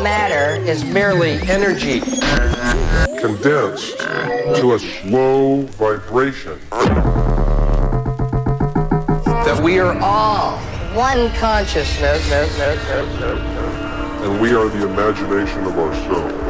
Matter is merely energy condensed to a slow vibration. That we are all one consciousness. And we are the imagination of ourselves.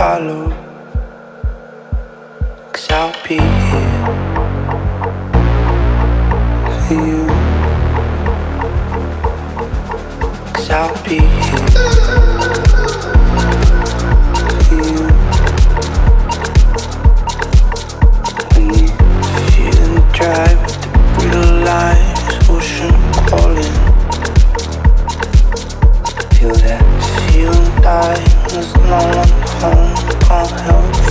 follow. Cause I'll be here for you. Cause I'll be here for you. When you're feeling dry with the brittle lines, ocean calling. Feel that feeling die. there's no one home.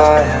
fire.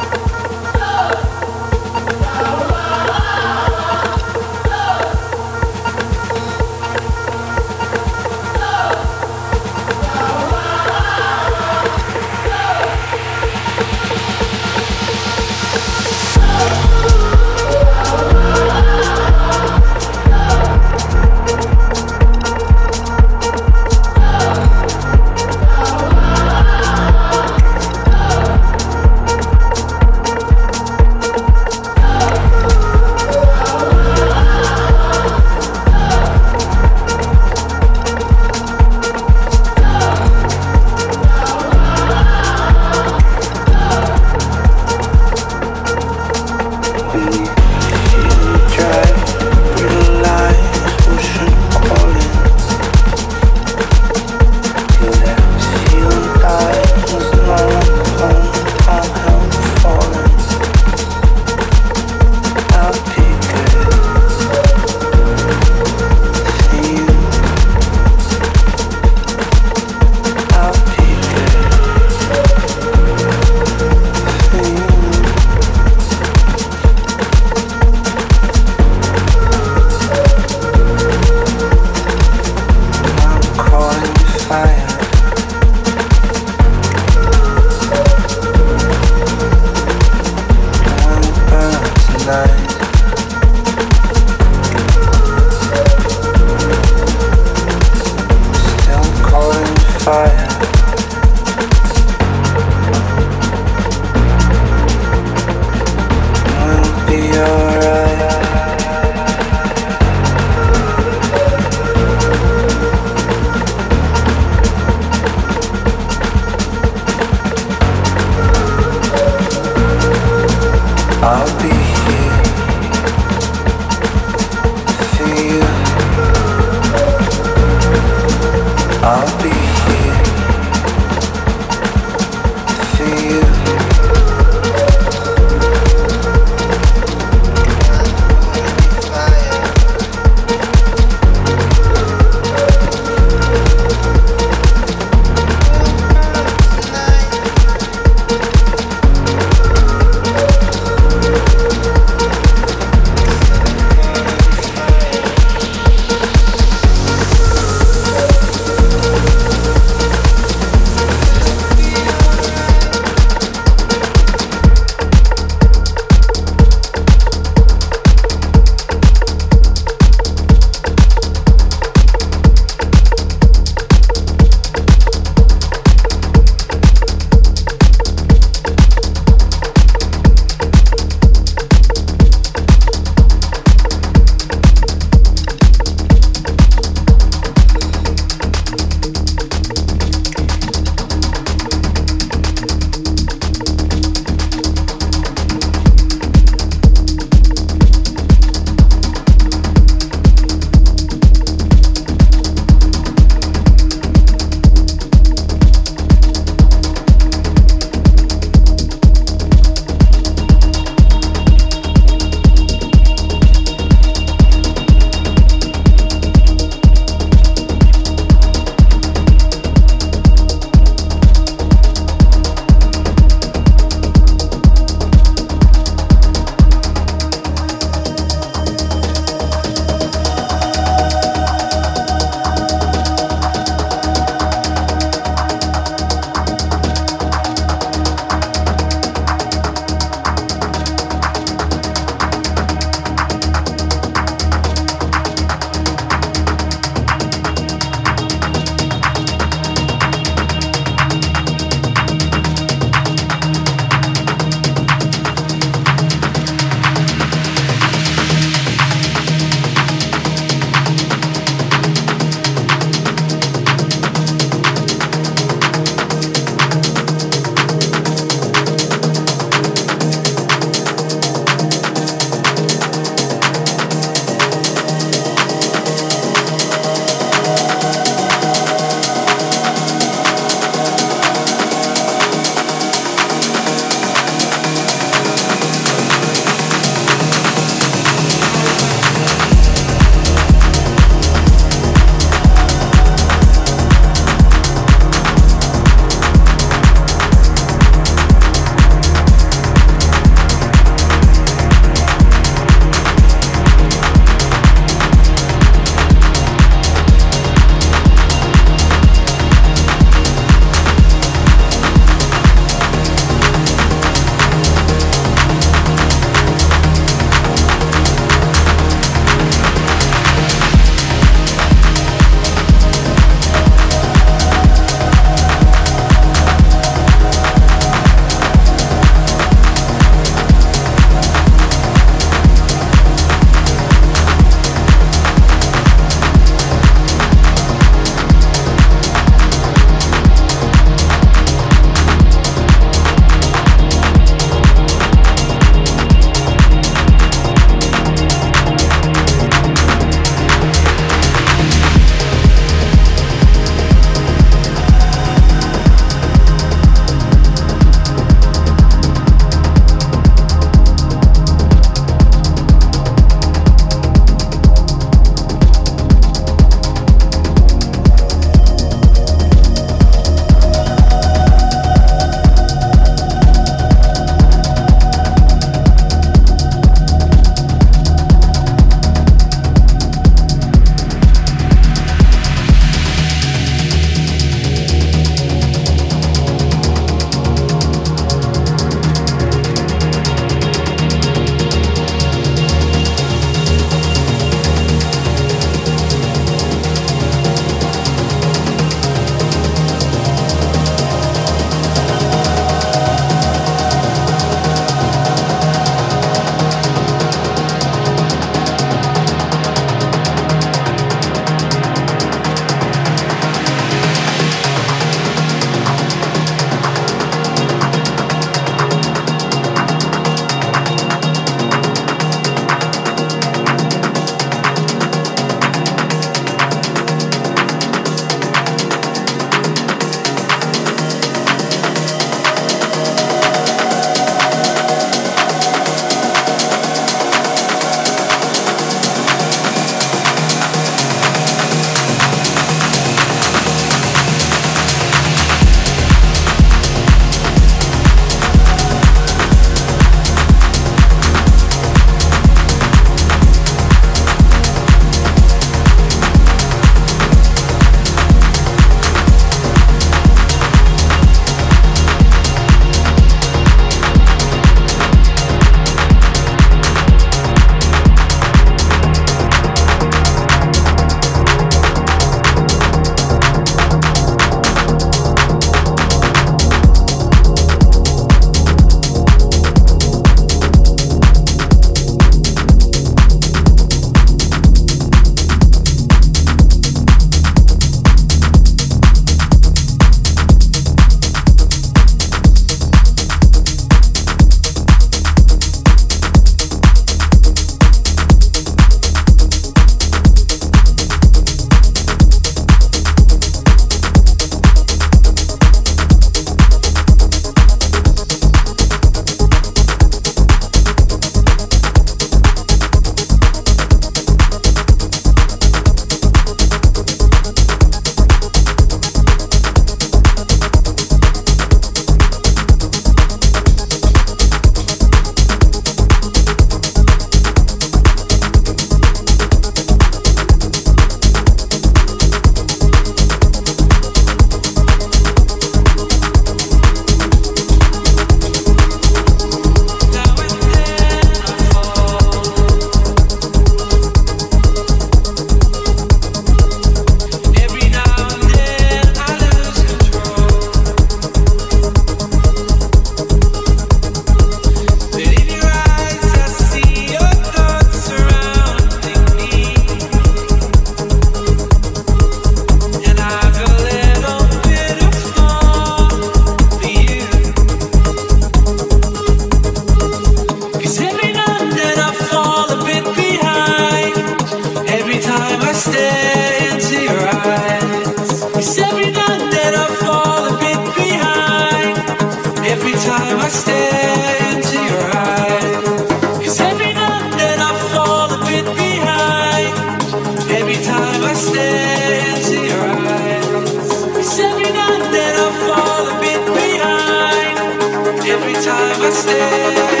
time I stay.